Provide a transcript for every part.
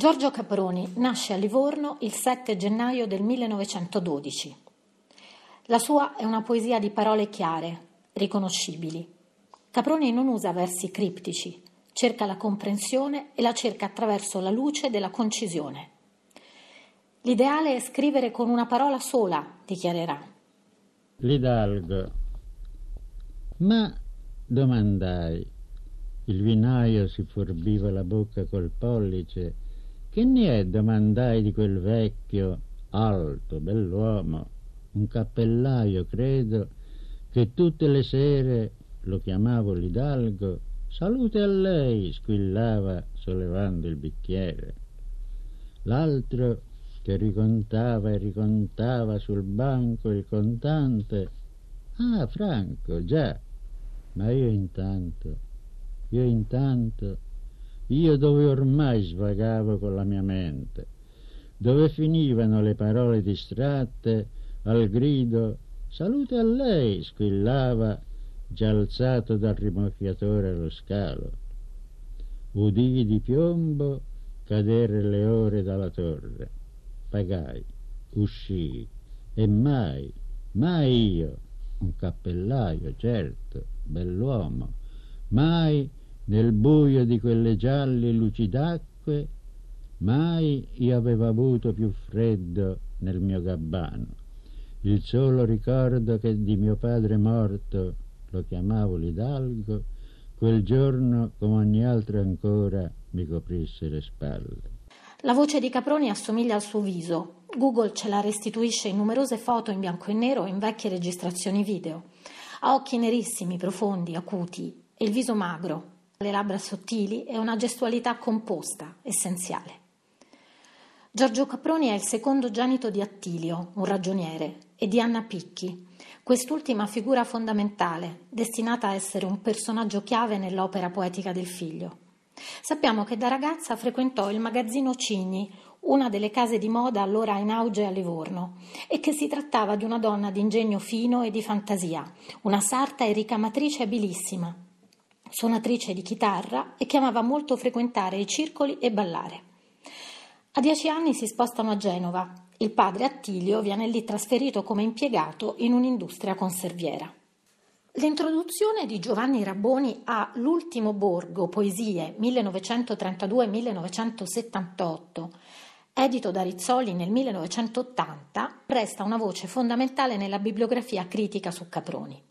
Giorgio Caproni nasce a Livorno il 7 gennaio del 1912. La sua è una poesia di parole chiare, riconoscibili. Caproni non usa versi criptici, cerca la comprensione e la cerca attraverso la luce della concisione. L'ideale è scrivere con una parola sola, dichiarerà. L'Idalgo. Ma domandai. Il vinaio si furbiva la bocca col pollice. Che ne è, domandai di quel vecchio, alto, bell'uomo, un cappellaio, credo, che tutte le sere, lo chiamavo l'Idalgo, salute a lei, squillava sollevando il bicchiere. L'altro che ricontava e ricontava sul banco il contante. Ah, Franco, già, ma io intanto, io intanto, io dove ormai svagavo con la mia mente, dove finivano le parole distratte al grido salute a lei, squillava già alzato dal rimorchiatore allo scalo. Udii di piombo cadere le ore dalla torre pagai, uscii e mai, mai io, un cappellaio, certo, bell'uomo, mai nel buio di quelle gialle luci d'acque, mai io avevo avuto più freddo nel mio gabbano. Il solo ricordo che di mio padre morto, lo chiamavo l'Idalgo, quel giorno, come ogni altro ancora, mi coprisse le spalle. La voce di Caproni assomiglia al suo viso. Google ce la restituisce in numerose foto in bianco e nero e in vecchie registrazioni video. Ha occhi nerissimi, profondi, acuti e il viso magro, le labbra sottili e una gestualità composta, essenziale. Giorgio Caproni è il secondogenito di Attilio, un ragioniere, e di Anna Picchi, quest'ultima figura fondamentale, destinata a essere un personaggio chiave nell'opera poetica del figlio. Sappiamo che da ragazza frequentò il magazzino Cigni, una delle case di moda allora in auge a Livorno, e che si trattava di una donna di ingegno fino e di fantasia, una sarta e ricamatrice abilissima, suonatrice di chitarra e che amava molto frequentare i circoli e ballare. A dieci anni si spostano a Genova. Il padre Attilio viene lì trasferito come impiegato in un'industria conserviera. L'introduzione di Giovanni Rabboni a L'ultimo borgo, poesie 1932-1978, edito da Rizzoli nel 1980, resta una voce fondamentale nella bibliografia critica su Caproni.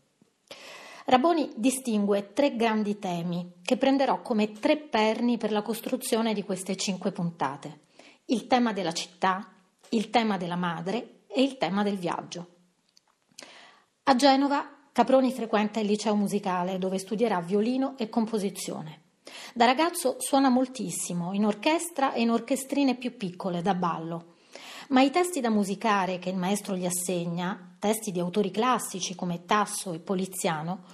Rabboni distingue tre grandi temi che prenderò come tre perni per la costruzione di queste cinque puntate. Il tema della città, il tema della madre e il tema del viaggio. A Genova Caproni frequenta il liceo musicale dove studierà violino e composizione. Da ragazzo suona moltissimo, in orchestra e in orchestrine più piccole, da ballo. Ma i testi da musicare che il maestro gli assegna, testi di autori classici come Tasso e Poliziano,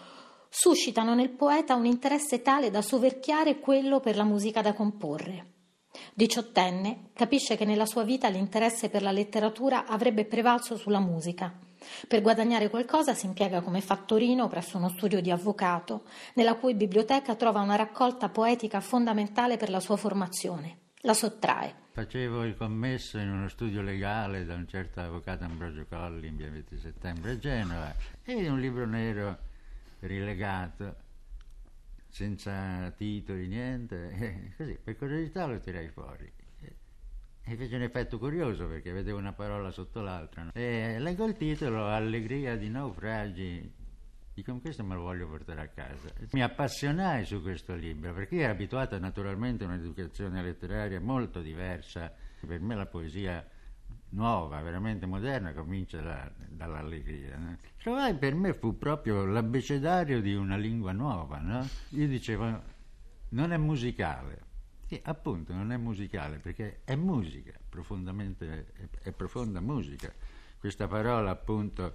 suscitano nel poeta un interesse tale da soverchiare quello per la musica da comporre. Diciottenne, capisce che nella sua vita l'interesse per la letteratura avrebbe prevalso sulla musica per guadagnare qualcosa si impiega come fattorino presso uno studio di avvocato, nella cui biblioteca trova una raccolta poetica fondamentale per la sua formazione. La sottrae. Facevo il commesso in uno studio legale da un certo avvocato Ambrogio Colli in via 20 settembre a Genova e un libro nero rilegato senza titoli, niente, e così per curiosità lo tirai fuori. E fece un effetto curioso perché vedevo una parola sotto l'altra. No? E leggo il titolo Allegria di naufragi. Dico, questo me lo voglio portare a casa. Mi appassionai su questo libro perché ero abituato naturalmente a un'educazione letteraria molto diversa. Per me la poesia nuova, veramente moderna, comincia da, dall'allegria. No? Trovai per me fu proprio l'abbecedario di una lingua nuova. No? Io dicevo, non è musicale, sì, appunto, non è musicale perché è musica, profondamente, è, è profonda musica. Questa parola, appunto,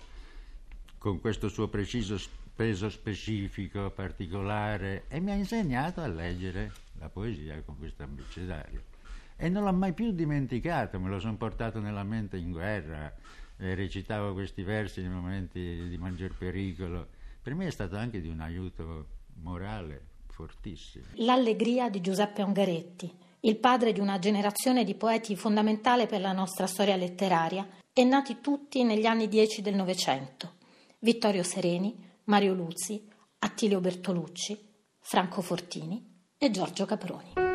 con questo suo preciso peso specifico, particolare, e mi ha insegnato a leggere la poesia con questo abecedario. E non l'ho mai più dimenticato, me lo sono portato nella mente in guerra, eh, recitavo questi versi nei momenti di maggior pericolo. Per me è stato anche di un aiuto morale fortissimo. L'allegria di Giuseppe Ungaretti, il padre di una generazione di poeti fondamentale per la nostra storia letteraria e nati tutti negli anni dieci del Novecento. Vittorio Sereni, Mario Luzzi, Attilio Bertolucci, Franco Fortini e Giorgio Caproni.